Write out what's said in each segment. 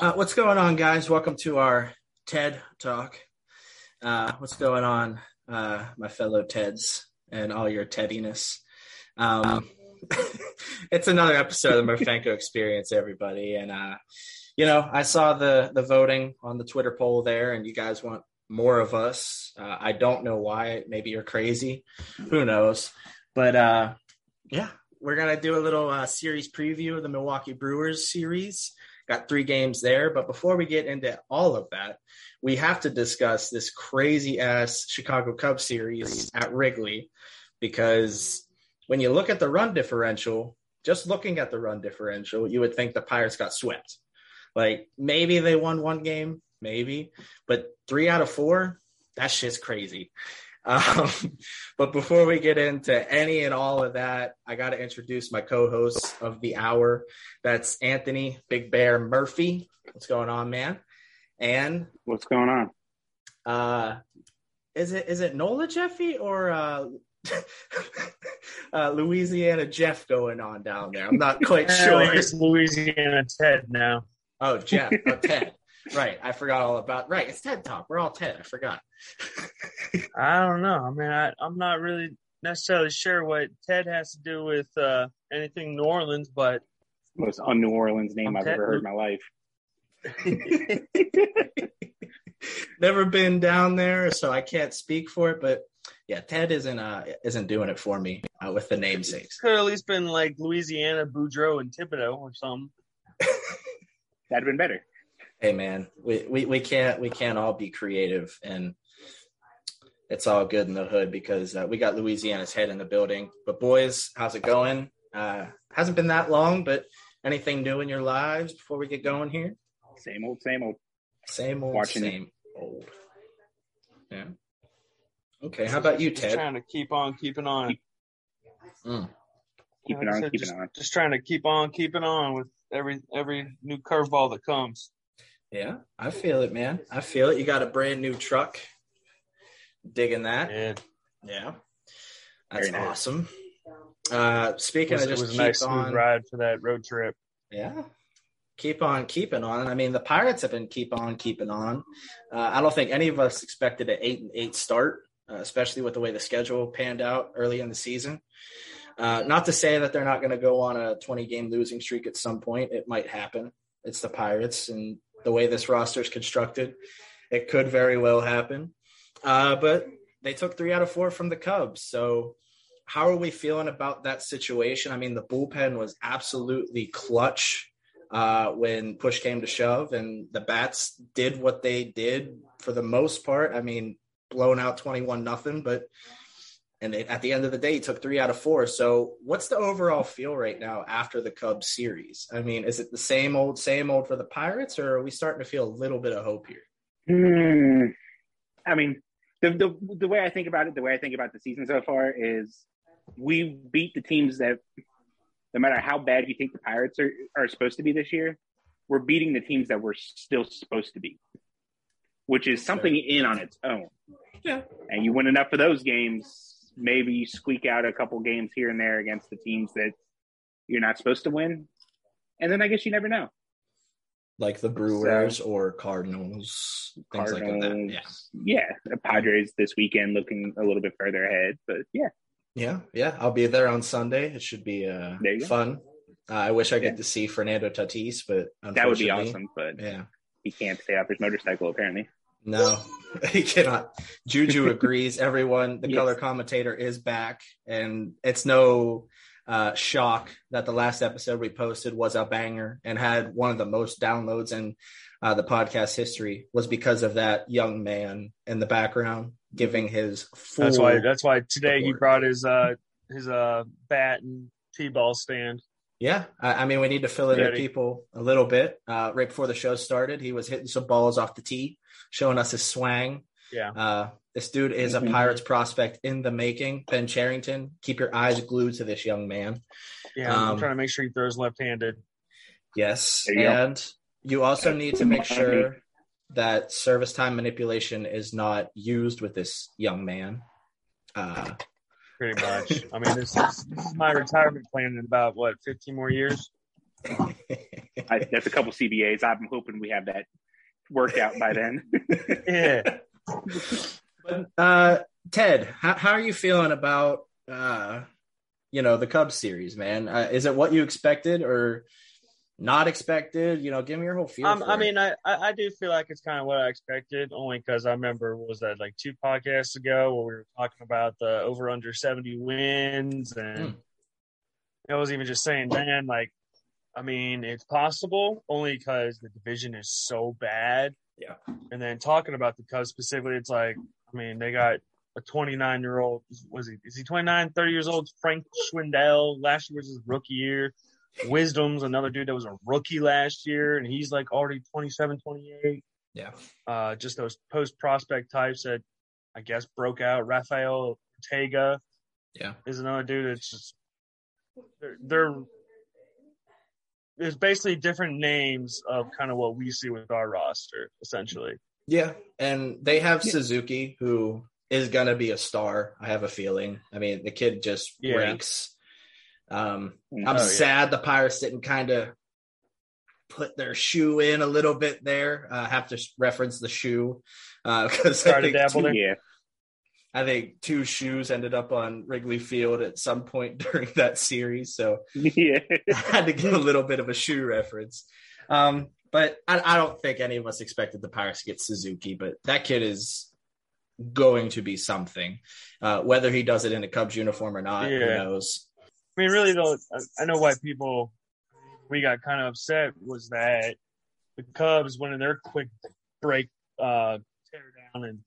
Uh, what's going on, guys? Welcome to our TED Talk. Uh, what's going on, uh, my fellow TEDs and all your TEDiness? Um, it's another episode of the Murphanko Experience, everybody. And, uh, you know, I saw the, the voting on the Twitter poll there, and you guys want more of us. Uh, I don't know why. Maybe you're crazy. Who knows? But uh, yeah, we're going to do a little series preview of the Milwaukee Brewers series got three games there. But before we get into all of that, we have to discuss this crazy ass Chicago Cubs series at Wrigley because when you look at the run differential, just looking at the run differential, you would think the Pirates got swept. Like maybe they won one game, maybe, but three out of four, that shit's crazy. Um, but before we get into any and all of that, I got to introduce my co-host of the hour. That's Anthony Big Bear Murphy. What's going on, man? And what's going on? Uh, is it is it Nola Jeffy or uh, uh, Louisiana Jeff going on down there? I'm not quite sure. It's Louisiana Ted now. Oh, Jeff. Oh, Ted. Right. I forgot all about. Right. It's TED Talk. We're all TED. I forgot. I don't know. I mean, I, I'm not really necessarily sure what Ted has to do with uh, anything New Orleans, but most un New Orleans name i have ever heard in my life. Never been down there, so I can't speak for it. But yeah, Ted isn't uh isn't doing it for me uh, with the namesakes. Could at least been like Louisiana, Boudreaux, and Thibodeau or something. That'd have been better hey man, we, we, we can't we can't all be creative and it's all good in the hood because uh, we got Louisiana's head in the building. But boys, how's it going? Uh, hasn't been that long, but anything new in your lives before we get going here? Same old, same old, same old, Watching same it. old. Yeah. Okay. How about you, Ted? Just trying to keep on keeping on. Mm. Keeping on, keeping just, on. Just trying to keep on keeping on with every every new curveball that comes. Yeah, I feel it, man. I feel it. You got a brand new truck. Digging that. Yeah. Yeah. That's nice. awesome. Uh speaking it was, of just it was a nice on, ride for that road trip. Yeah. Keep on keeping on. I mean, the Pirates have been keep on keeping on. Uh, I don't think any of us expected an eight and eight start, uh, especially with the way the schedule panned out early in the season. Uh, not to say that they're not going to go on a 20 game losing streak at some point. It might happen. It's the Pirates, and the way this roster is constructed, it could very well happen. Uh, but they took three out of four from the Cubs. So, how are we feeling about that situation? I mean, the bullpen was absolutely clutch uh, when push came to shove, and the bats did what they did for the most part. I mean, blown out 21 nothing, but and it, at the end of the day, he took three out of four. So, what's the overall feel right now after the Cubs series? I mean, is it the same old, same old for the Pirates, or are we starting to feel a little bit of hope here? Mm, I mean, the, the the way I think about it, the way I think about the season so far is we beat the teams that, no matter how bad you think the Pirates are, are supposed to be this year, we're beating the teams that we're still supposed to be, which is something in on its own. Yeah. And you win enough of those games, maybe you squeak out a couple games here and there against the teams that you're not supposed to win. And then I guess you never know. Like the Brewers so, or Cardinals, things Cardinals, like that. Yeah. Yeah. The Padres this weekend looking a little bit further ahead. But yeah. Yeah. Yeah. I'll be there on Sunday. It should be uh, fun. Uh, I wish I yeah. get to see Fernando Tatis, but that would be awesome. But yeah, he can't stay off his motorcycle apparently. No, he cannot. Juju agrees. Everyone, the yes. color commentator is back, and it's no uh, shock that the last episode we posted was a banger and had one of the most downloads in uh, the podcast history. Was because of that young man in the background giving his full. That's why. That's why today support. he brought his uh his uh bat and t-ball stand. Yeah, I, I mean we need to fill in the people a little bit. Uh, right before the show started, he was hitting some balls off the tee showing us his swang. Yeah. Uh, this dude is a mm-hmm. Pirates prospect in the making. Ben Cherington, keep your eyes glued to this young man. Yeah, um, I'm trying to make sure he throws left-handed. Yes, you and go. you also need to make sure that service time manipulation is not used with this young man. Uh, Pretty much. I mean, this is, this is my retirement plan in about what 15 more years. I, that's a couple CBAs. I'm hoping we have that worked out by then. Yeah. Uh, Ted, how, how are you feeling about uh, you know the Cubs series, man? Uh, is it what you expected or not expected? You know, give me your whole feel. Um, I it. mean, I, I do feel like it's kind of what I expected, only because I remember what was that like two podcasts ago where we were talking about the over under seventy wins, and Hmm. I was even just saying, man, like, I mean, it's possible only because the division is so bad. Yeah. And then talking about the Cubs specifically, it's like, I mean, they got a 29 year old, was he, is he 29, 30 years old? Frank Schwindel. Last year was his rookie year. Wisdom's another dude that was a rookie last year, and he's like already 27, 28. Yeah. Uh, just those post prospect types that I guess broke out. Rafael Ortega yeah, is another dude that's just they're, they're there's basically different names of kind of what we see with our roster essentially. Yeah, and they have Suzuki, who is gonna be a star. I have a feeling. I mean, the kid just Yeah. ranks. Um, Mm. I'm Oh, yeah. sad the Pirates didn't kind of put their shoe in a little bit there. Uh, I have to reference the shoe because Try I to think two, there. yeah, I think two shoes ended up on Wrigley Field at some point during that series. So yeah. I had to give a little bit of a shoe reference. Um, but I, I don't think any of us expected the Pirates to get Suzuki, but that kid is going to be something. Uh, whether he does it in a Cubs uniform or not, who Yeah. knows? I mean, really though, I- I know why people we got kind of upset was that the Cubs went in their quick break uh, tear down, and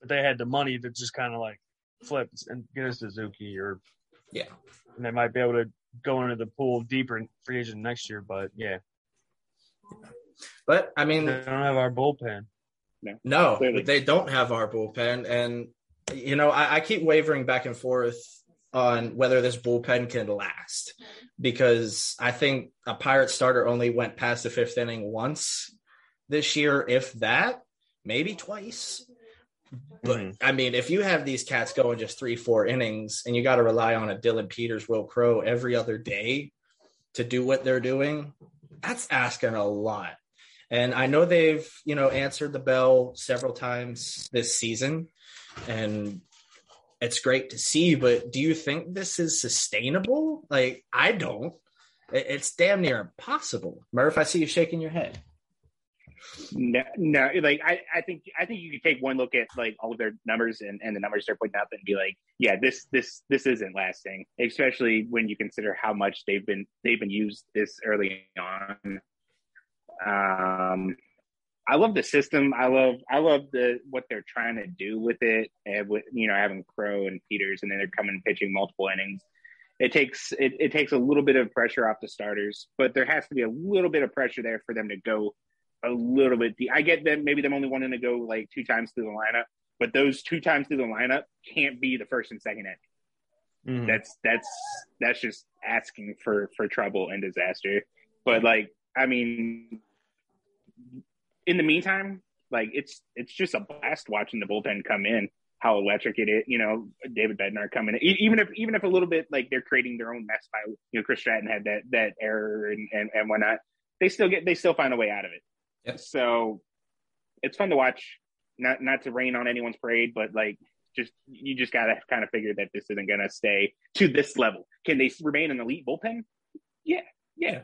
but they had the money to just kind of like flip and get a Suzuki, or Yeah. and they might be able to go into the pool deeper in free agent next year. But yeah, But I mean, they don't have our bullpen. no, Clearly. they don't have our bullpen, and you know, I, I keep wavering back and forth on whether this bullpen can last because I think a Pirate starter only went past the fifth inning once this year, if that, maybe twice. But Mhm. I mean, if you have these cats going just three, four innings, and you got to rely on a Dylan Peters, Wil Crowe every other day to do what they're doing, that's asking a lot. And I know they've, you know, answered the bell several times this season, and it's great to see. But do you think this is sustainable? Like, I don't. It's damn near impossible. Murph, I see you shaking your head. No, no, like I, I think I think you could take one look at like all of their numbers and, and the numbers they're putting up and be like, yeah, this this this isn't lasting. Especially when you consider how much they've been they've been used this early on. Um, I love the system. I love I love the what they're trying to do with it, and with you know having Crowe and Peters, and then they're coming pitching multiple innings. It takes it, it takes a little bit of pressure off the starters, but there has to be a little bit of pressure there for them to go a little bit deep. I get them maybe them only wanting to go like two times through the lineup, but those two times through the lineup can't be the first and second inning. Mhm. That's that's that's just asking for for trouble and disaster. But like, I mean, in the meantime, like it's it's just a blast watching the bullpen come in. How electric it is, you know. David Bednar coming in, even if even if a little bit like they're creating their own mess by you know Chris Stratton had that that error and and, and whatnot. They still get they still find a way out of it. Yep. So it's fun to watch. Not not to rain on anyone's parade, but like just you just gotta kind of figure that this isn't gonna stay to this level. Can they remain an elite bullpen? Yeah, yeah.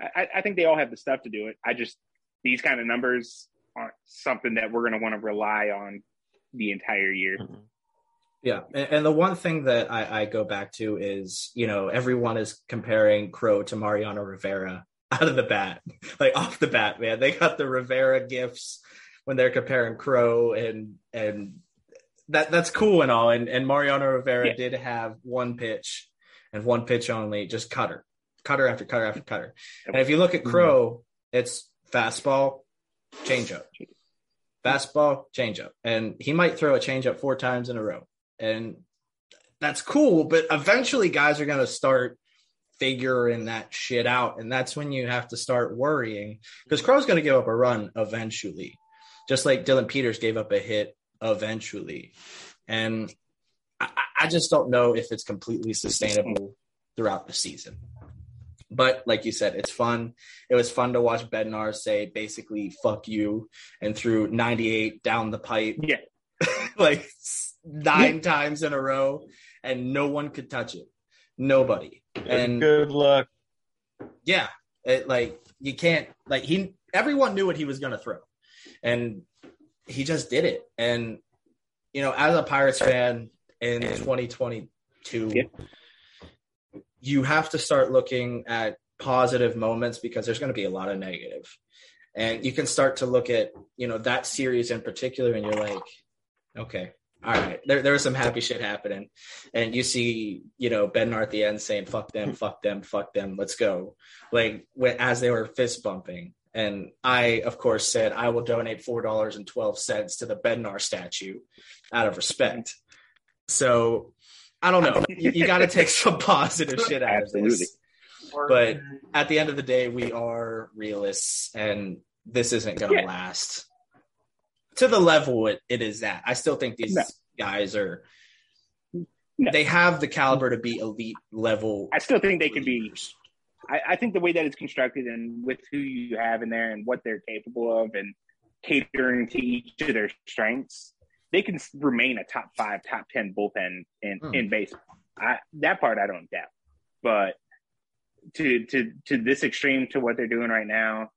I, I think they all have the stuff to do it. I just these kind of numbers aren't something that we're gonna want to rely on the entire year. Mhm. Yeah, and, and the one thing that I, I go back to is, you know, everyone is comparing Crowe to Mariano Rivera out of the bat, like off the bat, man. They got the Rivera gifts when they're comparing Crowe, and and that that's cool and all. And and Mariano Rivera Yeah. did have one pitch and one pitch only, just cutter, cutter after cutter after cutter. And if you look at Crowe, it's fastball, changeup, fastball, changeup, and he might throw a changeup four times in a row, and that's cool. But eventually, guys are going to start figuring that shit out, and that's when you have to start worrying because Crowe's going to give up a run eventually, just like Dylan Peters gave up a hit eventually, and I, I just don't know if it's completely sustainable throughout the season. But like you said, it's fun. It was fun to watch Bednar say basically "fuck you" and threw 98 down the pipe, Yeah. like nine times in a row, and no one could touch it. Nobody. And good luck. yeah, it, like you can't like he. Everyone knew what he was going to throw, and he just did it. And you know, as a Pirates fan in 2022, Yeah. You have to start looking at positive moments because there's going to be a lot of negative. And you can start to look at, you know, that series in particular, and you're like, okay, all right, there, there was some happy shit happening. And you see, you know, Bednar at the end saying, fuck them, fuck them, fuck them, let's go. Like, when, as they were fist bumping. And I, of course, said, I will donate $4.12 to the Bednar statue out of respect. So I don't know. You, you got to take some positive shit out Absolutely. of this. But at the end of the day, we are realists, and this isn't going to Yeah. last to the level it, it is at. I still think these No. guys are. No. They have the caliber to be elite level. I still think they can be. I, I think the way that it's constructed and with who you have in there and what they're capable of and catering to each of their strengths, they can remain a top five, top ten bullpen in Hmm. in baseball. I, that part I don't doubt, but to to to this extreme to what they're doing right now,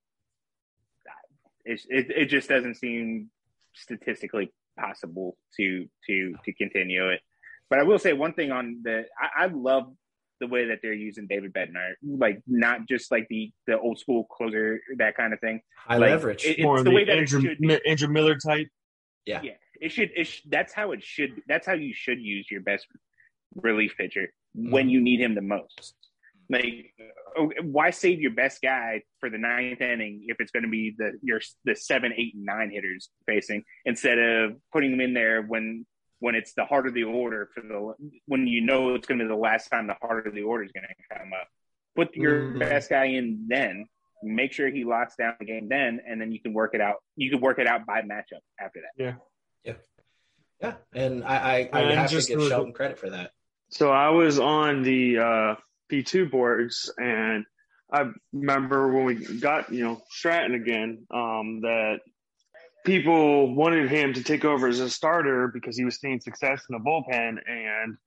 it it, it just doesn't seem statistically possible to to to continue it. But I will say one thing on the I, I love the way that they're using David Bednar, like not just like the the old school closer that kind of thing. High Like, leverage. it- More it's of the the way that Andrew, should be. Mi- Andrew Miller type. yeah. Yeah, it should. It sh- that's how it should. That's how you should use your best relief pitcher when you need him the most. Like, oh, why save your best guy for the ninth inning if it's going to be the your the seven, eight, and nine hitters facing instead of putting them in there when when it's the heart of the order for the when you know it's going to be the last time the heart of the order is going to come up. Put your Mhm. best guy in then. Make sure he locks down the game then, and then you can work it out. You can work it out by matchup after that. Yeah. And I, I, I would And have to just give Shelton credit for that. So I was on the uh, P2 boards, and I remember when we got you know Stratton again, um, that people wanted him to take over as a starter because he was seeing success in the bullpen, and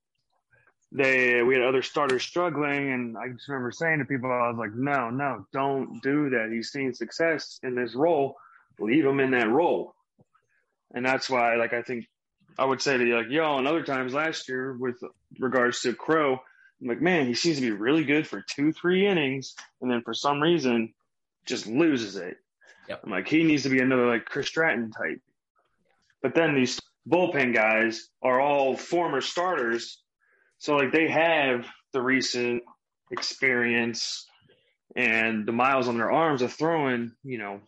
they we had other starters struggling, and I just remember saying to people, I was like, no, no, don't do that. He's seeing success in this role. Leave him in that role, and that's why, like, I think I would say to you, like, yo, and other times last year with regards to Crowe, I'm like, man, he seems to be really good for two, three innings, and then for some reason just loses it. Yep. I'm like, he needs to be another like Chris Stratton type. But then these bullpen guys are all former starters, so like they have the recent experience and the miles on their arms of throwing, you know,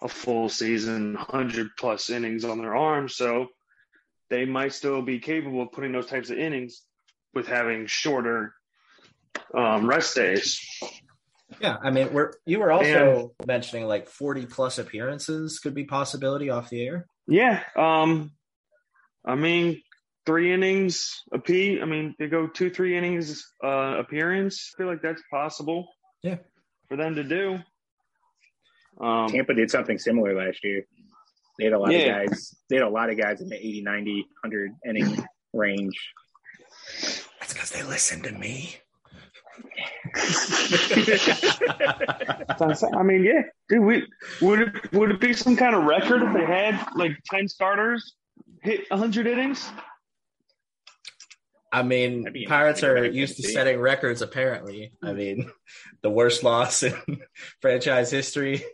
a full season, hundred plus innings on their arm. So they might still be capable of putting those types of innings with having shorter um, rest days. Yeah, I mean, we're you were also mentioning like forty plus appearances could be possibility off the air. Yeah. Um, I mean, three innings a P. I mean, they go two, three innings uh, appearance. I feel like that's possible. Yeah. For them to do. Um, Tampa did something similar last year. They had a lot Yeah. of guys. They had a lot of guys in the 80, 90, 100 inning range. That's because they listened to me. I mean, yeah, dude. We, would it would it be some kind of record if they had like ten starters hit hundred innings? I mean, be Pirates are used to setting records. Apparently, I mean, the worst loss in franchise history.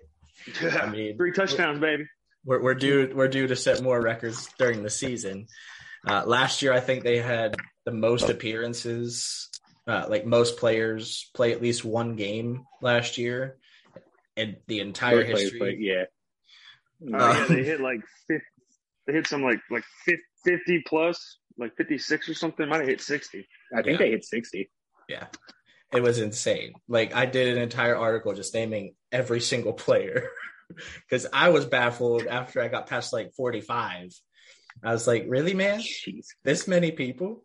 I mean, Three touchdowns, baby. we're, we're due we're due to set more records during the season. Uh, last year, I think they had the most appearances, uh, like most players play at least one game last year and the entire Most players history. play- yeah. Oh, yeah, they hit like 50, they hit some like like fifty plus, like fifty six or something. Might have hit sixty. I think Yeah. they hit 60. Yeah. It was insane. Like I did an entire article just naming every single player because I was baffled after I got past like 45. I was like, really, man? Jeez. This many people?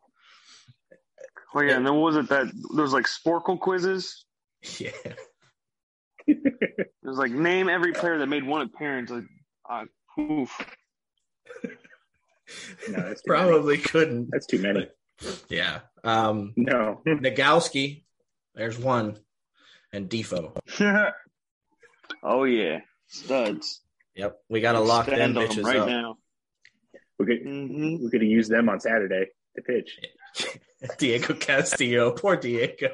Oh yeah, and then what was it that there was like Sporcle quizzes? Yeah. It was like name every player that made one appearance. Like, uh, oof. No, that's too Probably couldn't. That's too many. Yeah. Um, No. Nogowski, there's one, and Difo. oh yeah, studs. Yep, we got to lock them Stand on 'em bitches right up. now. We could hmm we could have used them on Saturday to pitch. Diego Castillo, poor Diego.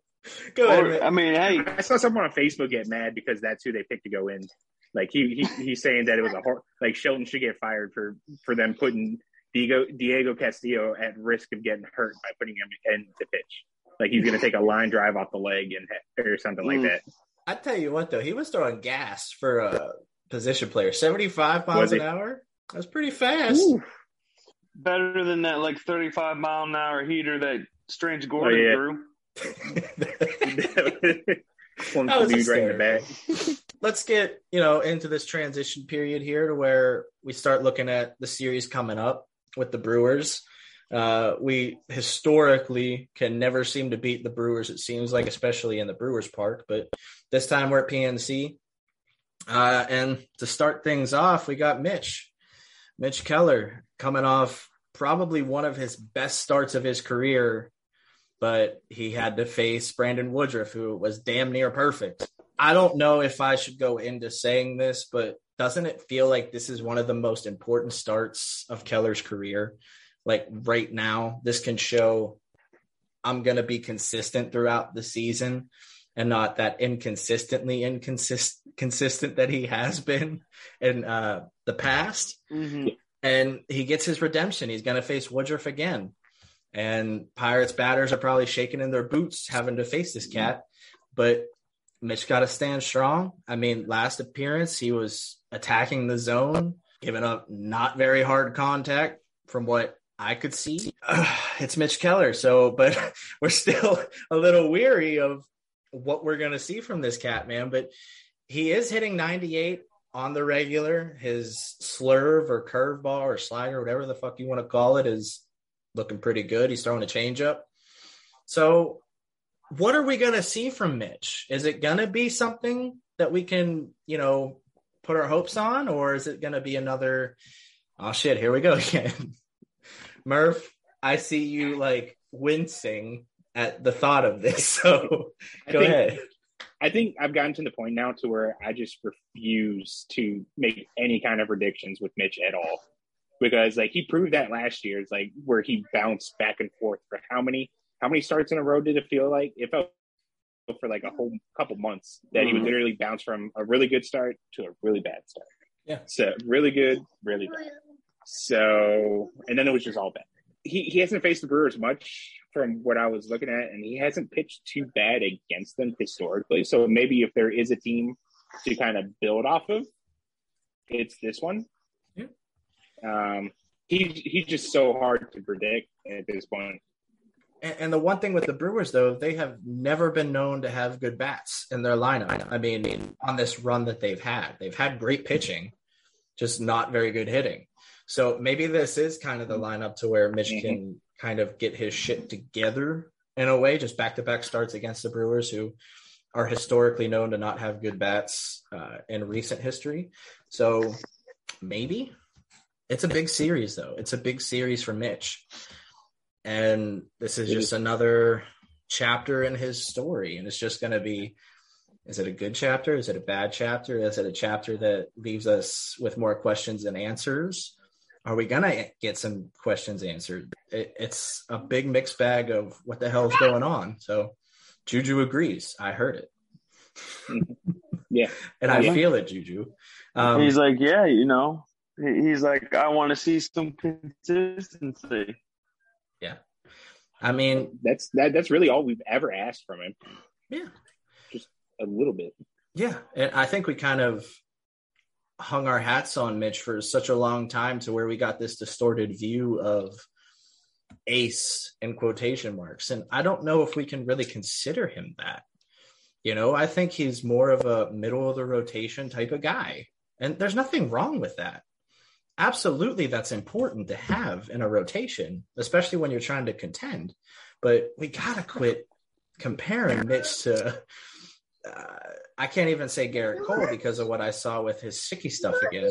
Go ahead. Man. I mean, hey, I saw someone on Facebook get mad because that's who they picked to go in. Like he, he he's saying that it was a hor- like Shelton should get fired for for them putting Diego Diego Castillo at risk of getting hurt by putting him in the pitch. Like he's going to take a line drive off the leg and or something like Mm. that. I tell you what, though, he was throwing gas for a position player. 75 miles an hour? That's pretty fast. Ooh. better than that like 35 mile an hour heater that Strange Gordon yeah. threw. One That was dude right in the back. Let's get, you know, into this transition period here to where we start looking at the series coming up with the Brewers. Uh, we historically can never seem to beat the Brewers, it seems like, especially in the Brewers Park. But this time we're at PNC. Uh, and to start things off, we got Mitch. Mitch Keller coming off probably one of his best starts of his career, but he had to face Brandon Woodruff, who was damn near perfect. I don't know if I should go into saying this, but doesn't it feel like this is one of the most important starts of Keller's career? Like right now, this can show I'm going to be consistent throughout the season and not that inconsistently inconsistent consistent that he has been in uh, the past. Mm-hmm. And he gets his redemption. He's going to face Woodruff again. And Pirates batters are probably shaking in their boots having to face this cat. But Mitch got to stand strong. I mean, last appearance, he was attacking the zone, giving up not very hard contact from what I could see. it's Mitch Keller. So, but we're still a little weary of what we're going to see from this cat, man. But he is hitting 98 on the regular. His slurve or curveball or slider, whatever the fuck you want to call it, is looking pretty good. He's throwing a changeup. So, what are we going to see from Mitch? Is it going to be something that we can, you know, put our hopes on, or is it going to be another? Oh shit! Here we go again. Murph, I see you like wincing at the thought of this. So I go think- ahead. I think I've gotten to the point now to where I just refuse to make any kind of predictions with Mitch at all. Because like he proved that last year, it's like where he bounced back and forth for how many how many starts in a row did it feel like? It felt for like a whole couple months that he would Mhm. literally bounce from a really good start to a really bad start. Yeah. So really good, really bad. So and then it was just all bad. He he hasn't faced the Brewers much from what I was looking at, and he hasn't pitched too bad against them historically. So maybe if there is a team to kind of build off of, it's this one. Yeah. Um, he he's just so hard to predict at this point. And, and the one thing with the Brewers, though, they have never been known to have good bats in their lineup. I mean, on this run that they've had, they've had great pitching, just not very good hitting. So maybe this is kind of the lineup to where Mitch Mhm. can kind of get his shit together in a way, just back to back starts against the Brewers, who are historically known to not have good bats uh, in recent history. So maybe it's a big series, though. It's a big series for Mitch. And this is just another chapter in his story. And it's just going to be is it a good chapter? Is it a bad chapter? Is it a chapter that leaves us with more questions than answers? Are we going to get some questions answered? It, it's a big mixed bag of what the hell is going on. So Juju agrees. I heard it. Yeah. And I Yeah. feel it, Juju. Um, he's like, yeah, you know, he's like, I want to see some consistency. Yeah, I mean, That's that that's really all we've ever asked from him. yeah. Just a little bit. Yeah, and I think we kind of hung our hats on Mitch for such a long time to where we got this distorted view of ace in quotation marks. And I don't know if we can really consider him that. You know, I think he's more of a middle of the rotation type of guy. And there's nothing wrong with that. Absolutely, that's important to have in a rotation, especially when you're trying to contend. But we got to quit comparing Mitch to. Uh, I can't even say Gerrit Cole because of what I saw with his sicky stuff again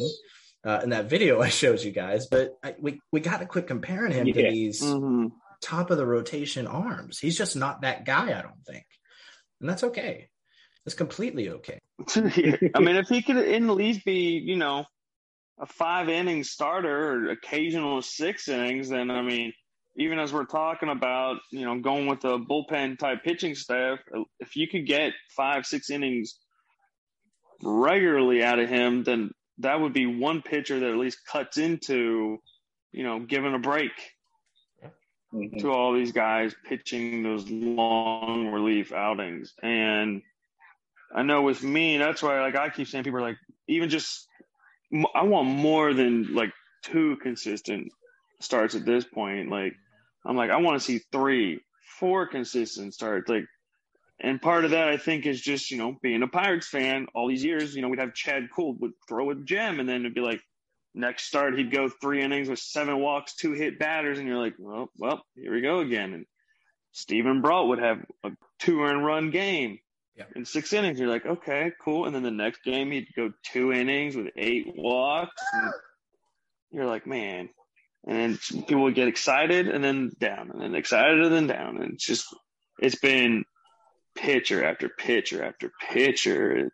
uh, in that video I showed you guys. But I, we we got to quit comparing him to Yeah. these Mhm. top of the rotation arms. He's just not that guy. I don't think, and that's okay. It's completely okay. I mean, if he could at least be, you know, a five inning starter or occasional six innings, then I mean, even as we're talking about, you know, going with a bullpen type pitching staff, if you could get five, six innings regularly out of him, then that would be one pitcher that at least cuts into, you know, giving a break Mhm. to all these guys pitching those long relief outings. And I know with me, that's why like I keep saying people are like even just I want more than like two consistent starts at this point. Like I'm like I want to see three, four consistent starts. Like and part of that I think is just, you know, being a Pirates fan all these years, you know, we'd have Chad Kuhl would throw a gem and then it'd be like next start he'd go three innings with seven walks, two hit batters, and you're like, well, well, here we go again. And Steven Brault would have a two earned run game Yeah. in six innings. You're like, okay, cool. And then the next game he'd go two innings with eight walks. And you're like, man. And people would get excited and then down and then excited and then down. And it's just, it's been pitcher after pitcher after pitcher.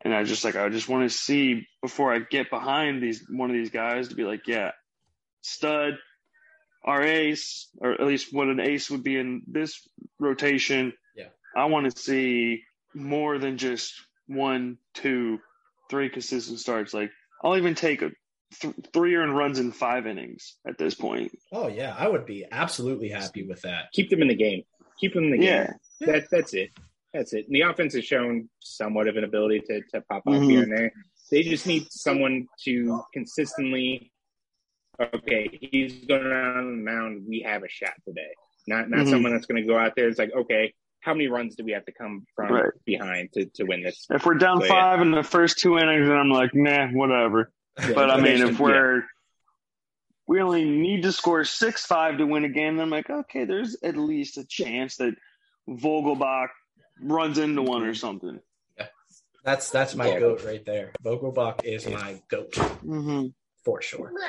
And I just like, I just want to see before I get behind these, one of these guys to be like, yeah, stud, our ace, or at least what an ace would be in this rotation. Yeah. I want to see more than just one, two, three consistent starts. Like I'll even take a th- three earned runs in five innings at this point. Oh yeah, I would be absolutely happy with that. Keep them in the game. Keep them in the game. Yeah. That, that's it. That's it. And the offense has shown somewhat of an ability to, to pop off Mhm. here and there. They just need someone to consistently, okay, he's going around on the mound. We have a shot today. Not not Mhm. someone that's going to go out there. It's like, okay, how many runs do we have to come from Right. behind to, to win this? If we're down So, yeah. five in the first two innings, then I'm like, nah, whatever. But I mean, if we're we only need to score six five to win a game, then I'm like, okay, there's at least a chance that Vogelbach runs into one or something. Yeah. That's that's my Yeah. goat right there. Vogelbach is my goat Mm-hmm. for sure.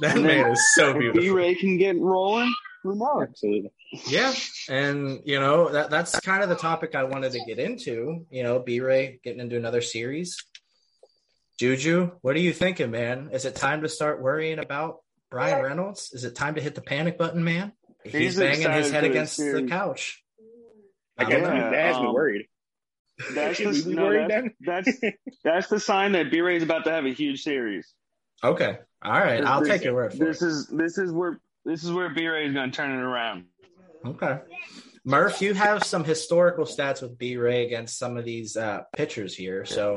That man is so beautiful. B Ray can get rolling. Absolutely. Yeah, and you know that that's kind of the topic I wanted to get into. You know, B-Ray getting into another series. Juju, what are you thinking, man? Is it time to start worrying about Bryan Reynolds? Is it time to hit the panic button, man? He's, He's banging his head for this against the couch. I I guess don't know. that me um, worried. That's the, no, worried that's, then? that's that's the sign that B Ray's about to have a huge series. Okay, all right, I'll This- take your word for This it. is this is where this is where B Ray is going to turn it around. Okay, Murph, you have some historical stats with B-Ray against some of these uh, pitchers here, so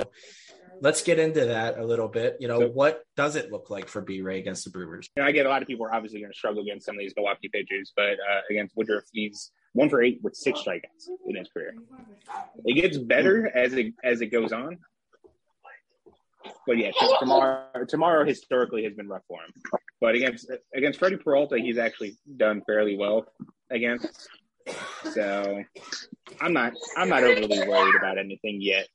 let's get into that a little bit. You know, So- what does it look like for B-Ray against the Brewers? You know, I get a lot of people are obviously going to struggle against some of these Milwaukee pitchers, but uh, against Woodruff, he's one for eight with six strikeouts in his career. It gets better as it as it goes on, but yeah, tomorrow tomorrow historically has been rough for him. But against against Freddie Peralta, he's actually done fairly well against. So I'm not I'm not overly worried about anything yet.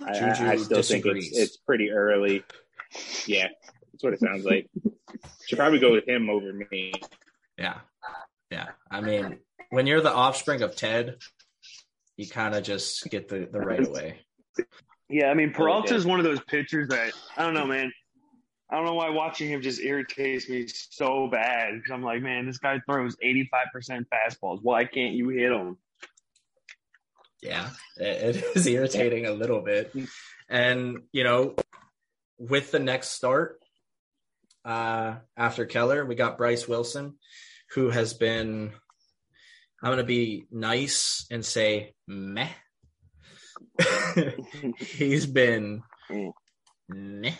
I, I, Juju I still think it's it's pretty early. Yeah, that's what it sounds like. Should probably go with him over me. Yeah. Yeah. I mean, when you're the offspring of Ted, you kind of just get the, the right away. Yeah, I mean Peralta is one of those pitchers that I don't know, man. I don't know why watching him just irritates me so bad because I'm like, man, this guy throws 85% fastballs. Why can't you hit him? Yeah. It, is irritating a little bit. And, you know, with the next start uh, after Keller, we got Bryce Wilson, who has been, I'm going to be nice and say meh. He's been meh.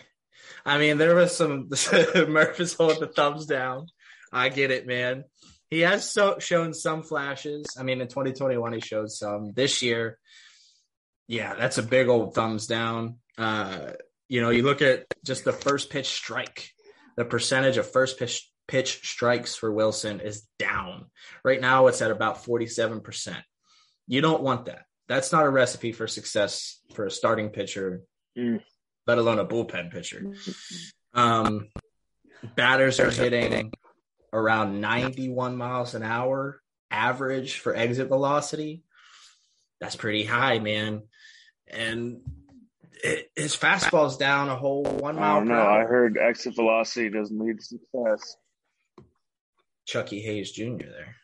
I mean, there was some Murph is holding the thumbs down. I get it, man. He has so shown some flashes. I mean, in 2021, he showed some. This year, yeah, that's a big old thumbs down. Uh, you know, you look at just the first pitch strike, the percentage of first pitch pitch strikes for Wilson is down. Right now, it's at about 47%. You don't want that. That's not a recipe for success for a starting pitcher, Mm. let alone a bullpen pitcher. Um, batters are hitting around 91 miles an hour average for exit velocity. That's pretty high, man. And it, his fastball's down a whole one I mile don't know. I heard exit velocity doesn't lead to success. Chucky Hayes Jr. there.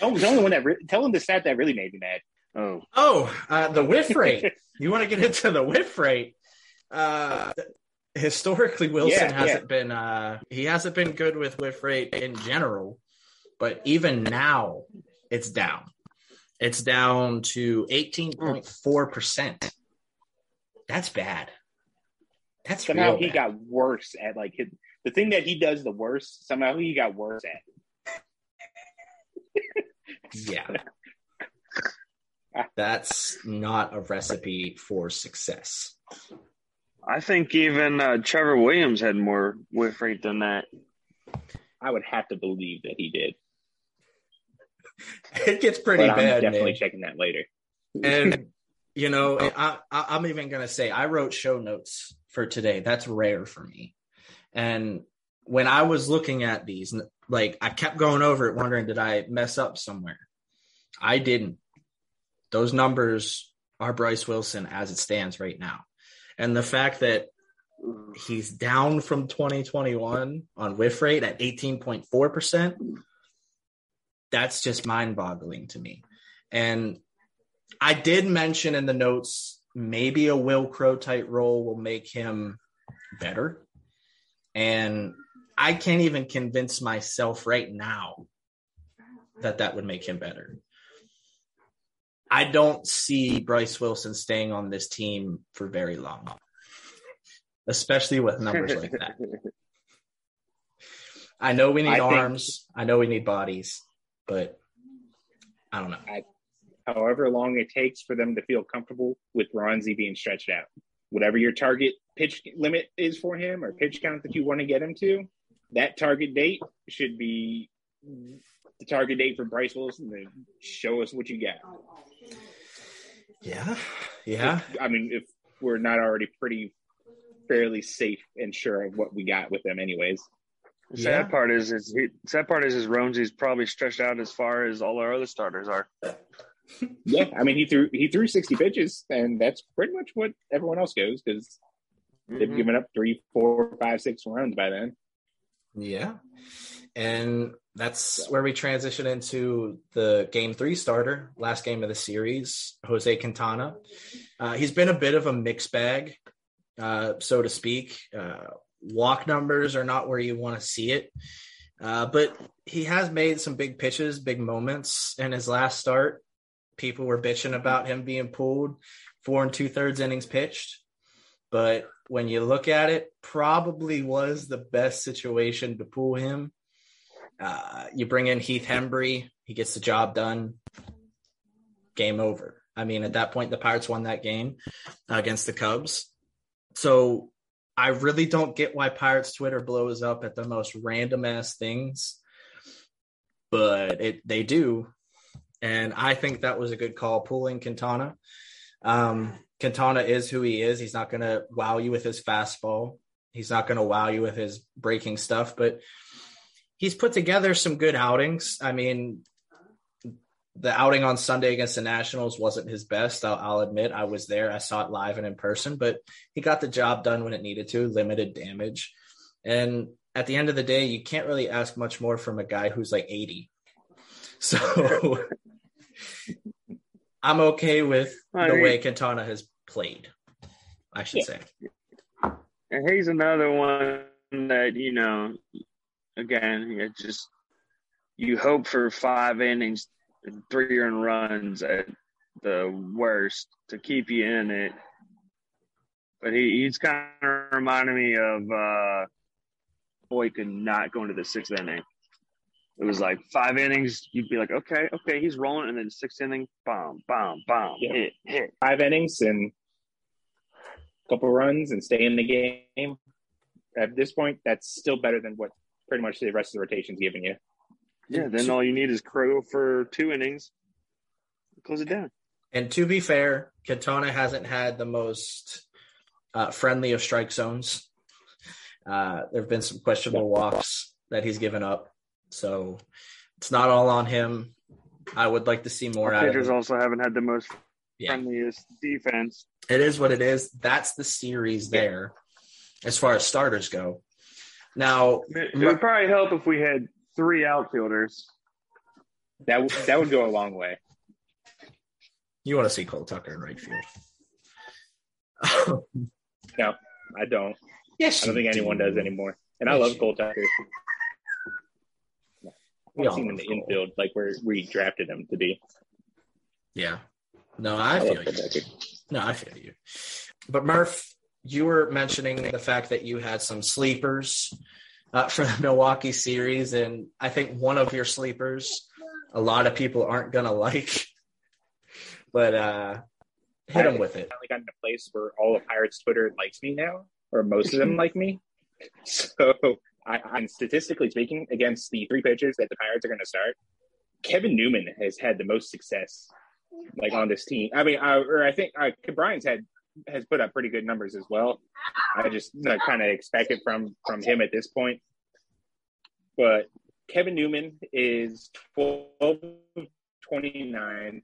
Oh, the only one that re- tell him the stat that really made me mad. Oh, Oh, uh, the whiff rate. you want to get into the whiff rate? Uh, historically, Wilson Yeah, hasn't been. Uh, he hasn't been good with whiff rate in general, but even now, it's down. It's down to eighteen point four percent. That's bad. That's Somehow he bad. got worse at like his, the thing that he does the worst. Somehow he got worse at. Yeah. That's not a recipe for success. I think even uh, Trevor Williams had more whiff rate than that. I would have to believe that he did. It gets pretty but I'm bad, definitely man. checking that later. and you know I, I i'm even gonna say i wrote show notes for today that's rare for me and when i was looking at these like i kept going over it wondering did i mess up somewhere i didn't those numbers are bryce wilson as it stands right now and the fact that he's down from 2021 on whiff rate at 18.4% that's just mind-boggling to me and I did mention in the notes maybe a Wil Crowe type role will make him better. And I can't even convince myself right now that that would make him better. I don't see Bryce Wilson staying on this team for very long, especially with numbers like that. I know we need I think- arms, I know we need bodies, but I don't know. However long it takes for them to feel comfortable with Roansy being stretched out, whatever your target pitch limit is for him or pitch count that you want to get him to, that target date should be the target date for Bryce Wilson to show us what you got. Yeah. Yeah. If- I mean, if we're not already pretty fairly safe and sure of what we got with them, anyways. The Yeah. sad part is, is he, sad part is, is Roansy's probably stretched out as far as all our other starters are. Yeah, I mean, he threw he threw sixty pitches, and that's pretty much what everyone else goes because they've Mhm. given up three, four, five, six runs by then. Yeah. And that's where we transition into the game three starter, last game of the series, Jose Quintana. Uh, he's been a bit of a mixed bag, uh, so to speak. Uh, walk numbers are not where you want to see it. Uh, but he has made some big pitches, big moments in his last start. People were bitching about him being pulled four and two thirds innings pitched. But when you look at it, probably was the best situation to pull him. Uh, you bring in Heath Hembree, he gets the job done. Game over. I mean, at that point, the Pirates won that game uh, against the Cubs. So I really don't get why Pirates Twitter blows up at the most random ass things, but it they do, and I think that was a good call pulling Quintana. Um, Quintana is who he is. He's not going to wow you with his fastball. He's not going to wow you with his breaking stuff, but he's put together some good outings. I mean, the outing on Sunday against the Nationals wasn't his best. I'll, I'll admit I was there. I saw it live and in person, but he got the job done when it needed to, limited damage. And at the end of the day, you can't really ask much more from a guy who's like 80. So I'm okay with I the way Quintana has played, I should Yeah. say. And he's another one that you know, again, it just you hope for five innings, and three earned runs at the worst to keep you in it. But he, he's kind of reminding me of uh, Boykin not going to the sixth inning. It was like five innings, you'd be like, okay, okay, he's rolling, and then sixth inning, bomb, bomb, bomb, Yeah. hit, hit. Five innings and a couple runs and stay in the game. At this point, that's still better than what pretty much the rest of the rotation's giving you. Yeah, then all you need is Crowe for two innings. Close it down. And to be fair, Katona hasn't had the most uh, friendly of strike zones. Uh, there have been some questionable walks that he's given up, so it's not all on him. I would like to see more out of Pitchers him. also haven't had the most Yeah. friendliest defense. It is what it is. That's the series there, as far as starters go. Now, It would probably help if we had three outfielders. That w- that would go a long way. you want to see Cole Tucker in right field. No, I don't. yes, I don't you think anyone does anymore. And I love Cole Tucker. We I've all seen him in the Cole. infield, like where we drafted him to be. Yeah. No, I I feel you. No, I feel you. But Murph, you were mentioning the fact that you had some sleepers uh, for the Milwaukee series, and I think one of your sleepers, a lot of people aren't gonna like, but uh, hit them with it. finally gotten to a place where all of Pirates Twitter likes me now, or most of them like me. So, I, I'm statistically speaking, against the three pitchers that the Pirates are going to start, Kevin Newman has had the most success, like on this team. I mean, uh, or I think uh, Brian's had has put up pretty good numbers as well. I just uh, kind of expect it from from him at this point. But Kevin Newman is 12 29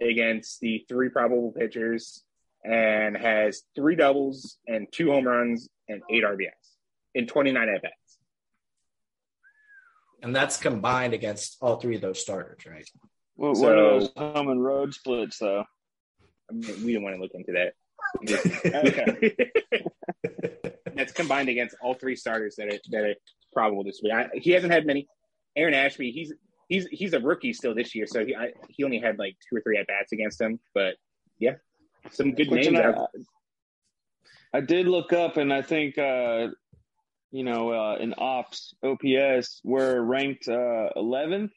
against the three probable pitchers and has three doubles and two home runs and eight RBIs in 29 at bats. And that's combined against all three of those starters, right? What, So- what are those home and road splits, though? I mean, we don't want to look into that. Okay. That's combined against all three starters that are that are probable this week. I, he hasn't had many. Aaron Ashby, he's he's he's a rookie still this year, so he I, he only had like two or three at bats against him. But yeah, some good Which, names. I, I did look up, and I think, uh, you know, uh, in ops, OPS, we're ranked uh, 11th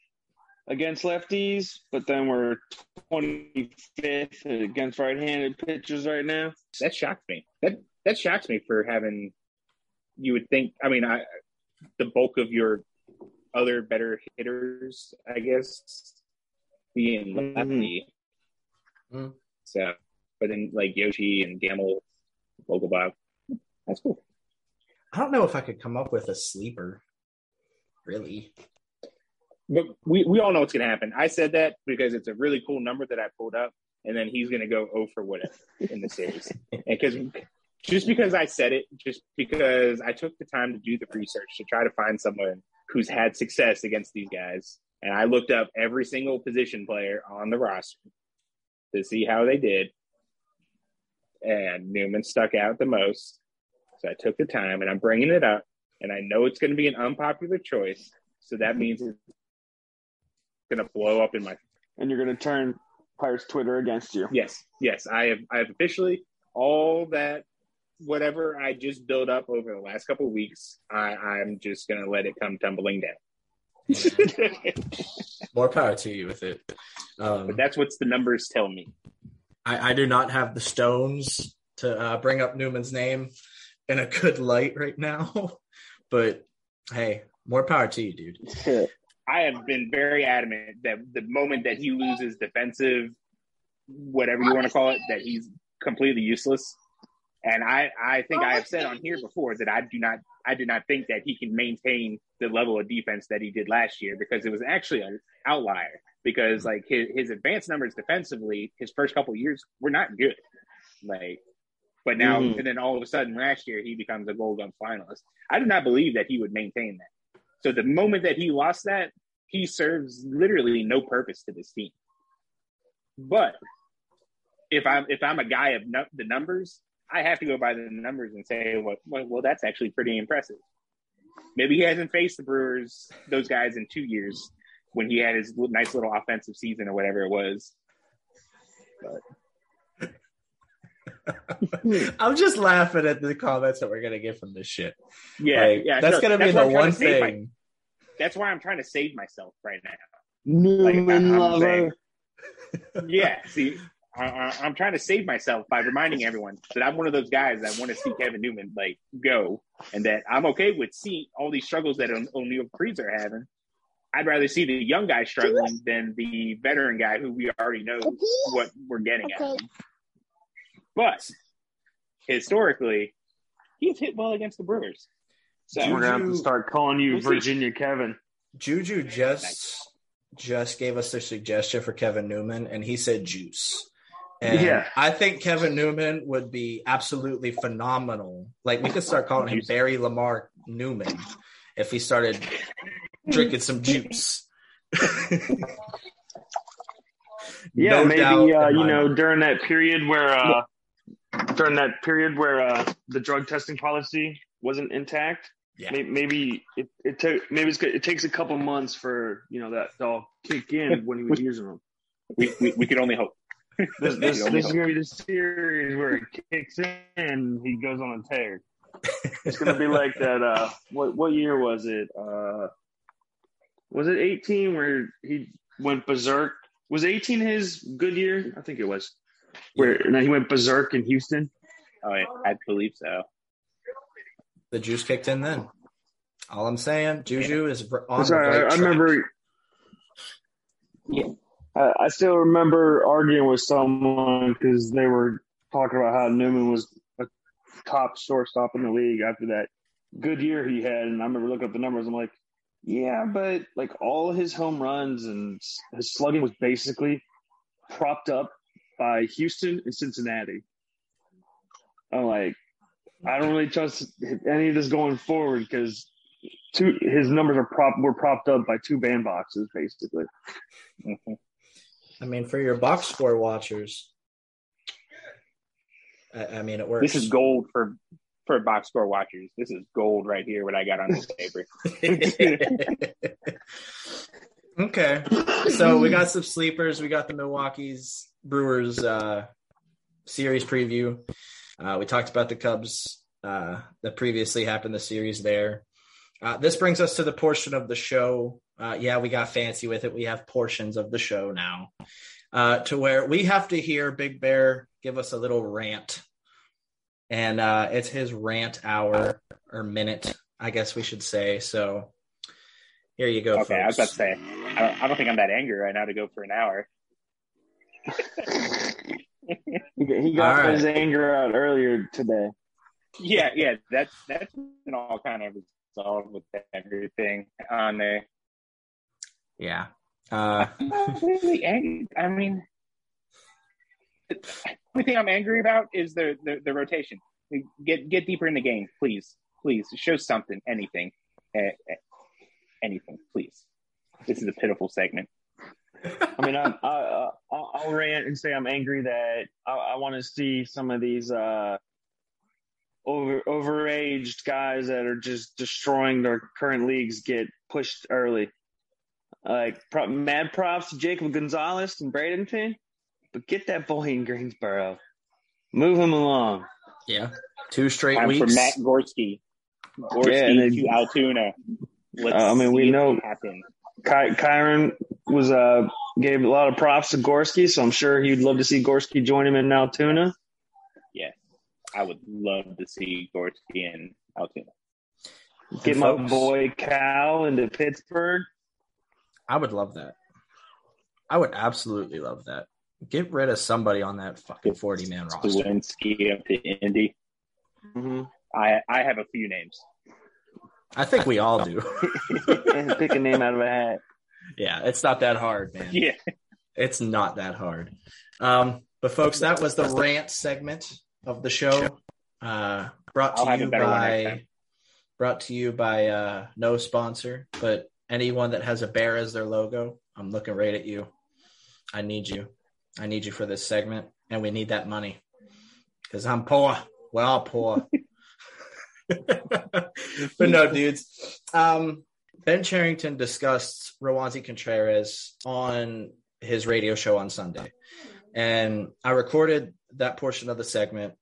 against lefties, but then we're 25th against right handed pitchers right now. that shocked me. That that shocks me for having. You would think. I mean, I the bulk of your other better hitters, I guess, being Mhm. lefty. Mm. So, but then like Yoshi and Gamel, Vogelbach, that's cool. I don't know if I could come up with a sleeper, really. But we, we all know what's going to happen. I said that because it's a really cool number that I pulled up, and then he's going to go 0 for whatever in the series. and because just because I said it, just because I took the time to do the research to try to find someone who's had success against these guys, and I looked up every single position player on the roster to see how they did, and Newman stuck out the most. So I took the time, and I'm bringing it up, and I know it's going to be an unpopular choice. So that means it's going to blow up in my And you're going to turn Pirates Twitter against you. Yes, yes, I have. I have officially all that whatever I just built up over the last couple of weeks. I, I'm just gonna let it come tumbling down. More power to you with it. Um, but that's what the numbers tell me. I, I do not have the stones to uh, bring up Newman's name in a good light right now, but hey, more power to you, dude. I have been very adamant that the moment that he loses defensive, whatever you want to call it, that he's completely useless. And I, I think I have said on here before that I do not, I do not think that he can maintain the level of defense that he did last year because it was actually an outlier. Because like his, his advanced numbers defensively, his first couple years were not good. Like, but now Mhm. and then all of a sudden last year he becomes a Gold Glove finalist. I did not believe that he would maintain that. So the moment that he lost that, he serves literally no purpose to this team. But if I'm if I'm a guy of nu- the numbers, I have to go by the numbers and say, well, well, well, that's actually pretty impressive. Maybe he hasn't faced the Brewers, those guys, in two years when he had his nice little offensive season or whatever it was. I'm just laughing at the comments that we're gonna get from this shit. Yeah, Like, yeah, that's no, gonna be the one to save my- thing. that's why I'm trying to save myself right now. Newman I'm lover. saying- Yeah, see, I, am trying to save myself by reminding everyone that I'm one of those guys that want to see Kevin Newman like go, and that I'm okay with seeing all these struggles that Oneil Cruz are having. I'd rather see the young guy struggling than the veteran guy who we already know what we're getting at. But historically, he's hit well against the Brewers. So we're gonna have to start calling you we'll Virginia see. Kevin. Juju just just gave us a suggestion for Kevin Newman, and he said juice. And yeah. I think Kevin Newman would be absolutely phenomenal. Like we could start calling him Barry Lamar Newman if he started drinking some juice. yeah, no maybe uh, you know mind. during that period where uh, during that period where uh, the drug testing policy wasn't intact. Yeah. Maybe, maybe it, it took maybe it takes a couple months for you know that to all kick in when he was using them. We, we, we could only hope. This, this, this is going to be the series where it kicks in, and he goes on a tear. It's going to be like that. Uh, what what year was it? Uh, was it 18 where he went berserk? Was 18 his good year? I think it was. Where and then he went berserk in Houston. Oh, I, I believe so. The juice kicked in then. All I'm saying, Juju yeah. is on. Sorry, I, I remember. Yeah, I, I still remember arguing with someone because they were talking about how Newman was a top shortstop in the league after that good year he had, and I remember looking up the numbers. I'm like, yeah, but like all his home runs and his slugging was basically propped up by Houston and Cincinnati. I'm like, I don't really trust any of this going forward because two his numbers are prop were propped up by two bandboxes basically. I mean, for your box score watchers, I, I mean, it works. This is gold for for box score watchers. This is gold right here. What I got on this paper. okay, so we got some sleepers. We got the Milwaukee's Brewers uh, series preview. Uh, we talked about the Cubs uh, that previously happened the series there. Uh, this brings us to the portion of the show uh, yeah, we got fancy with it. We have portions of the show now uh, to where we have to hear Big Bear give us a little rant. And uh, it's his rant hour or minute, I guess we should say. So here you go. Okay, folks. I was about to say, I don't, I don't think I'm that angry right now to go for an hour. He got right. his anger out earlier today. Yeah, yeah, that's that's been all kind of resolved with everything on there. Yeah. Uh, really angry. I mean, the only thing I'm angry about is the, the, the rotation. Get get deeper in the game, please, please. Show something, anything, uh, anything, please. This is a pitiful segment. I mean, I, I, I'll rant and say I'm angry that I, I want to see some of these uh, over overaged guys that are just destroying their current leagues get pushed early. Like pro- mad props to Jacob Gonzalez and Bradenton, but get that boy in Greensboro. Move him along. Yeah, two straight Time weeks for Matt Gorski. Gorski yeah, then, to Altoona. Let's uh, I mean, we know happen. Ky- Kyron was uh gave a lot of props to Gorski, so I'm sure he'd love to see Gorski join him in Altoona. Yeah, I would love to see Gorski in Altoona. Get my boy Cal into Pittsburgh. I would love that. I would absolutely love that. Get rid of somebody on that fucking forty man roster. Lewinsky up to Indy. Mm-hmm. I I have a few names. I think we all do. Pick a name out of a hat. Yeah, it's not that hard, man. Yeah, it's not that hard. Um, but folks, that was the rant segment of the show. Uh, brought to you by brought to you by uh, no sponsor, but anyone that has a bear as their logo, I'm looking right at you. I need you. I need you for this segment, and we need that money because I'm poor. We're all poor. but no, dudes. Um, ben Cherington discussed Roansy Contreras on his radio show on Sunday. And I recorded that portion of the segment.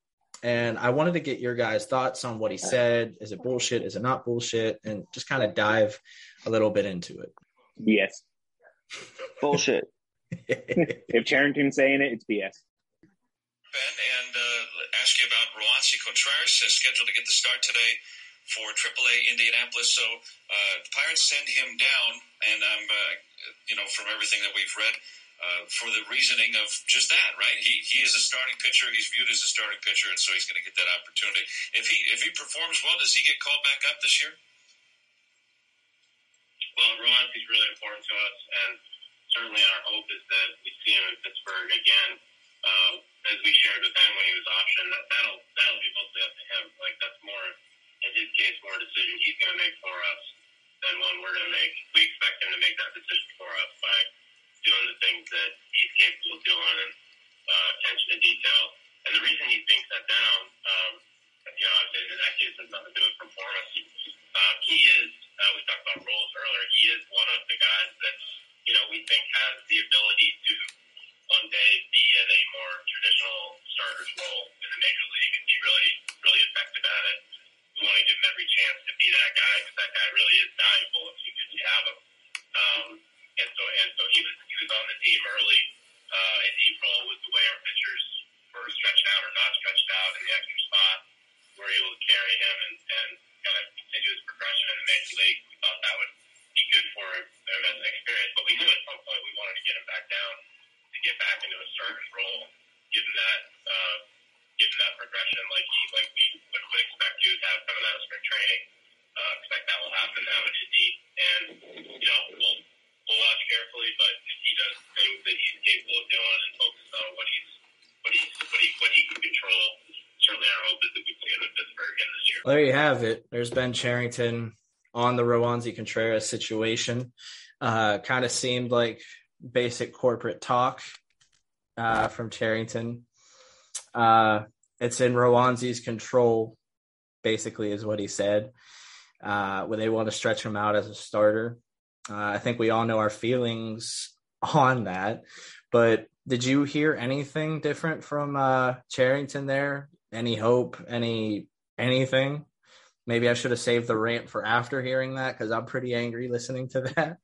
And I wanted to get your guys' thoughts on what he said. Is it bullshit? Is it not bullshit? And just kind of dive a little bit into it. Yes. Bullshit. if Cherington's saying it, it's BS. Ben, and uh, ask you about Roansy Contreras, uh, scheduled to get the start today for AAA Indianapolis. So uh, the Pirates send him down, and I'm, uh, you know, from everything that we've read, uh, for the reasoning of just that, right? He he is a starting pitcher. He's viewed as a starting pitcher, and so he's going to get that opportunity. If he if he performs well, does he get called back up this year? Well, Roansy is really important to us, and certainly our hope is that we see him in Pittsburgh again. Uh, as we shared with him when he was optioned, that, that'll that'll be mostly up to him. Like that's more, in his case, more a decision he's going to make for us than one we're going to make. We expect him to make that decision for us by doing the things that he's capable of doing and uh, attention to detail. And the reason he's being sent down, um, you know, obviously that case has nothing to do with performance. Uh, he is. Uh, we talked about roles earlier. He is one of the guys that you know we think has the ability to one day be in a more traditional starter's role in the major league and be really, really effective at it. We want to give him every chance to be that guy because that guy really is valuable if you, if you have him. Um, and so, and so he was he was on the team early uh, in April with the way our pitchers were stretched out or not stretched out in the extra spot. We were able to carry him and, and kind of continue his progression in the major league. We thought that would be good for him as an experience, but we knew at some point we wanted to get him back down get back into a starter's role, given that uh, given that progression, like he like we would, expect you to have coming out of spring training. Uh, expect that will happen now in Indy, and you know we'll we'll watch carefully. But if he does things that he's capable of doing and focus on what he's what he's what he what he can control, certainly our hope is that we see him in Pittsburgh again this year. Well, there you have it. There's Ben Cherington on the Roansy Contreras situation. Uh, kind of seemed like basic corporate talk uh, from Cherington. Uh, it's in Roansy's control, basically, is what he said. Uh, when they want to stretch him out as a starter, uh, I think we all know our feelings on that. But did you hear anything different from uh, Cherington there? Any hope? Any anything? Maybe I should have saved the rant for after hearing that because I'm pretty angry listening to that.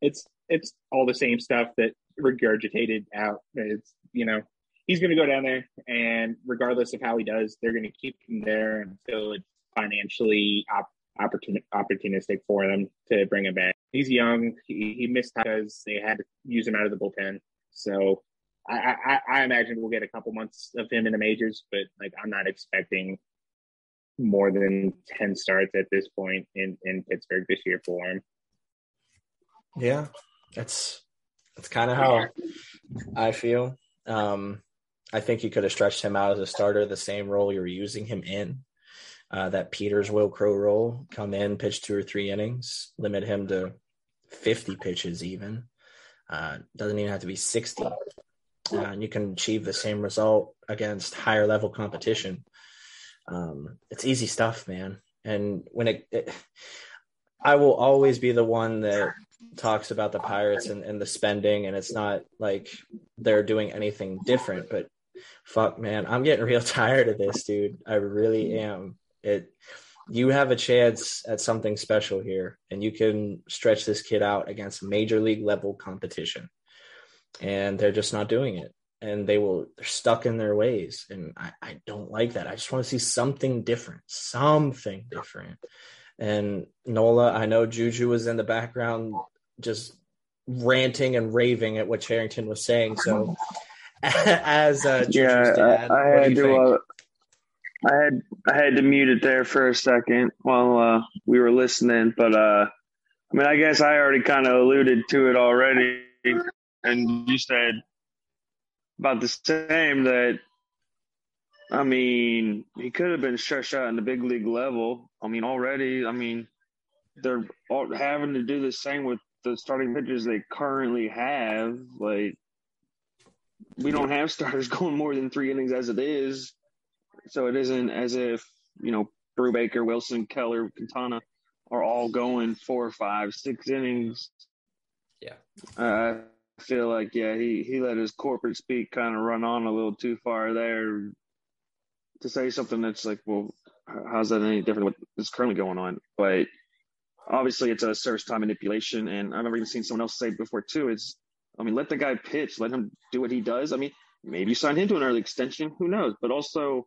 It's it's all the same stuff that regurgitated out. It's you know he's going to go down there, and regardless of how he does, they're going to keep him there until it's financially op- opportun- opportunistic for them to bring him back. He's young. He, he missed because they had to use him out of the bullpen. So I, I, I imagine we'll get a couple months of him in the majors, but like I'm not expecting more than ten starts at this point in in Pittsburgh this year for him. Yeah, that's that's kind of how I feel. Um, I think you could have stretched him out as a starter, the same role you're using him in. Uh, that Peters Wil Crowe role, come in, pitch two or three innings, limit him to 50 pitches, even. Uh, doesn't even have to be 60. Uh, and you can achieve the same result against higher level competition. Um, it's easy stuff, man. And when it, it, I will always be the one that talks about the Pirates and, and the spending, and it's not like they're doing anything different, but fuck man i'm getting real tired of this dude. I really am. It you have a chance at something special here and you can stretch this kid out against major league level competition and they're just not doing it and they will they're stuck in their ways and i, I don't like that. I just want to see something different something different. And nola i know juju was in the background just ranting and raving at what Cherington was saying so as uh, yeah, dad, I, I had to. Uh, I had I had to mute it there for a second while uh, we were listening, but uh, I mean, I guess I already kind of alluded to it already, and you said about the same that. I mean, he could have been stretched out in the big league level. I mean, already. I mean, they're all having to do the same with the starting pitchers they currently have. Like, we don't have starters going more than three innings as it is. So it isn't as if, you know, Brubaker, Wilson, Keller, Quintana are all going four, five, six innings. Yeah. Uh, I feel like, yeah, he, he let his corporate speak kind of run on a little too far there to say something that's like, well, how's that any different than what's currently going on? But obviously it's a service time manipulation. And I remember even seeing someone else say before too, it's I mean, let the guy pitch, let him do what he does. I mean, maybe sign him to an early extension. Who knows? But also,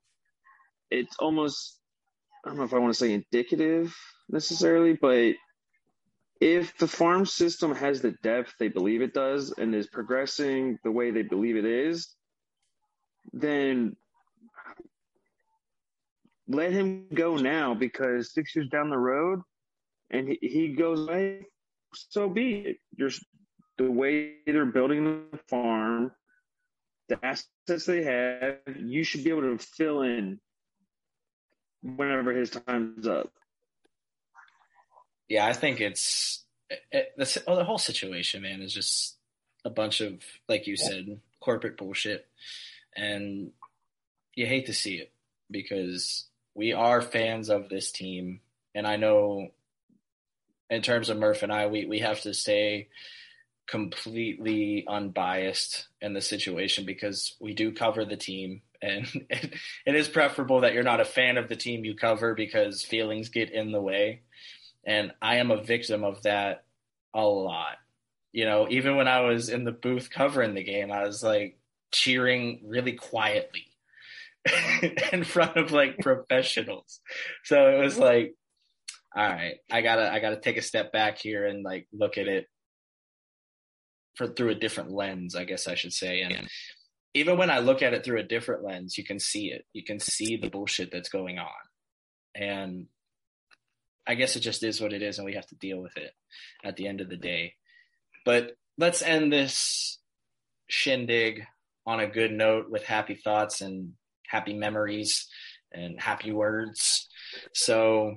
it's almost I don't know if I want to say indicative necessarily, but if the farm system has the depth they believe it does and is progressing the way they believe it is, then let him go now because six years down the road and he, he goes away, so be it. You're, the way they're building the farm, the assets they have, you should be able to fill in whenever his time's up. Yeah, I think it's it, the, oh, the whole situation, man, is just a bunch of, like you said, corporate bullshit, and you hate to see it because we are fans of this team, and I know, in terms of Murph and I, we we have to stay completely unbiased in the situation because we do cover the team and it, it is preferable that you're not a fan of the team you cover because feelings get in the way and I am a victim of that a lot. You know, even when I was in the booth covering the game, I was like cheering really quietly in front of like professionals. So it was like, all right, I gotta I gotta take a step back here and like look at it for through a different lens, I guess I should say. And even when I look at it through a different lens, you can see it. You can see the bullshit that's going on. And I guess it just is what it is, and we have to deal with it at the end of the day. But let's end this shindig on a good note with happy thoughts and happy memories and happy words. So,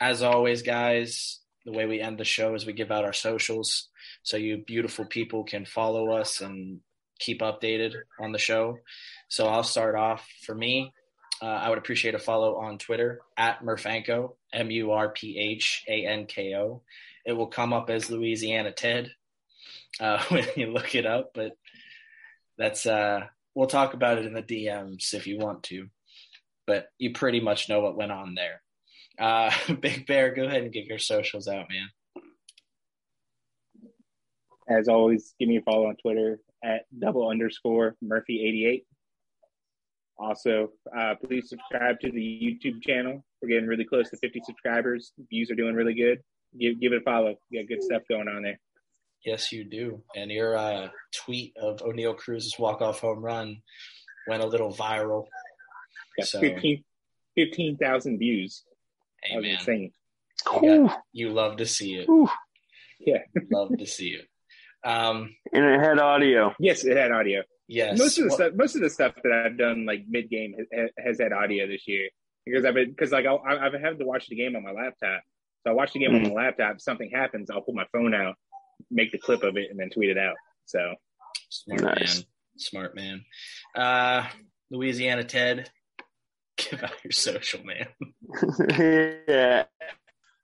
as always, guys, the way we end the show is we give out our socials so you beautiful people can follow us and keep updated on the show. So, I'll start off for me. Uh, I would appreciate a follow on Twitter at Murphanko, M U R P H A N K O. It will come up as Louisiana Ted uh, when you look it up, but that's uh, we'll talk about it in the DMs if you want to. But you pretty much know what went on there. Uh, Big Bear, go ahead and give your socials out, man. As always, give me a follow on Twitter at double underscore Murphy eighty eight. Also, uh, please subscribe to the YouTube channel. We're getting really close to 50 subscribers. Views are doing really good. Give give it a follow. We got good stuff going on there. Yes, you do. And your uh, tweet of Oneil Cruz's walk off home run went a little viral. Got So- 15 15,000 views. That was Amen. insane. You, got- you love to see it. Whew. Yeah. love to see it. Um, And it had audio. Yes, it had audio. yes. Most of the Well, stuff, most of the stuff that I've done like mid game has, has had audio this year because I've been because like I'll, I've had to watch the game on my laptop. So I watch the game on my laptop. Something happens, I'll pull my phone out, make the clip of it, and then tweet it out. So Smart Nice. man. Smart man. Uh, Louisiana Ted, give out your social, man. yeah.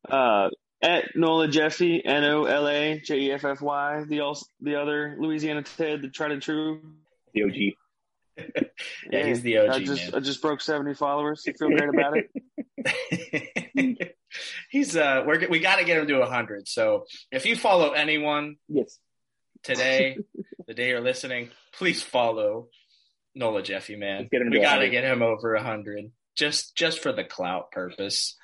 Uh, at Nola Jeffy, N O L A J E F F Y, the al- the other Louisiana Ted, the tried and true. the OG. Yeah, he's the OG, I just man. I just broke seventy followers. I feel great about it. He's uh, we're we got to get him to hundred. So if you follow anyone Yes. today, the day you're listening, please follow Nola Jeffy, man. Get him we got to get him over hundred, just just for the clout purpose.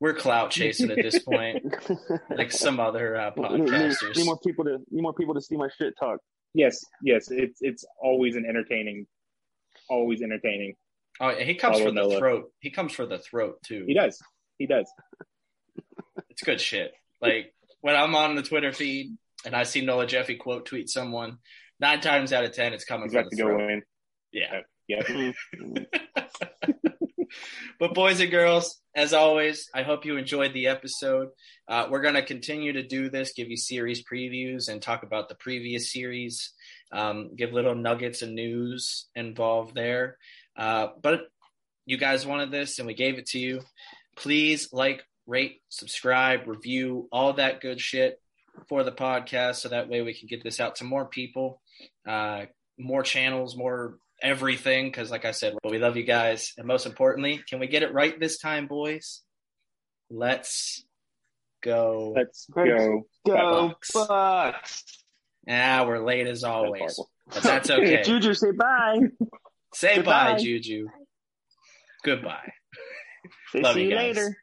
We're clout chasing at this point, like some other uh, need, need- podcasters. need more people to need more people to see my shit talk. Yes. Yes. It's it's always an entertaining, always entertaining. Oh, and he comes Follow for the Nola. throat. He comes for the throat too. He does. He does. It's good shit. Like when I'm on the Twitter feed and I see Nola Jeffy quote tweet someone, nine times out of ten it's coming He's for about the to go throat. Yeah. Yep. but boys and girls, as always, I hope you enjoyed the episode. Uh, we're going to continue to do this, give you series previews and talk about the previous series, um, give little nuggets of news involved there. Uh, but you guys wanted this and we gave it to you. Please like, rate, subscribe, review, all that good shit for the podcast so that way we can get this out to more people, uh, more channels, more everything because, like I said, we love you guys. And most importantly, can we get it right this time, boys? Let's go. Let's go. Go Bucks. Yeah, we're late as always, but that's okay. Juju, say bye. Say Goodbye. bye, Juju. Goodbye. Love see you, you later.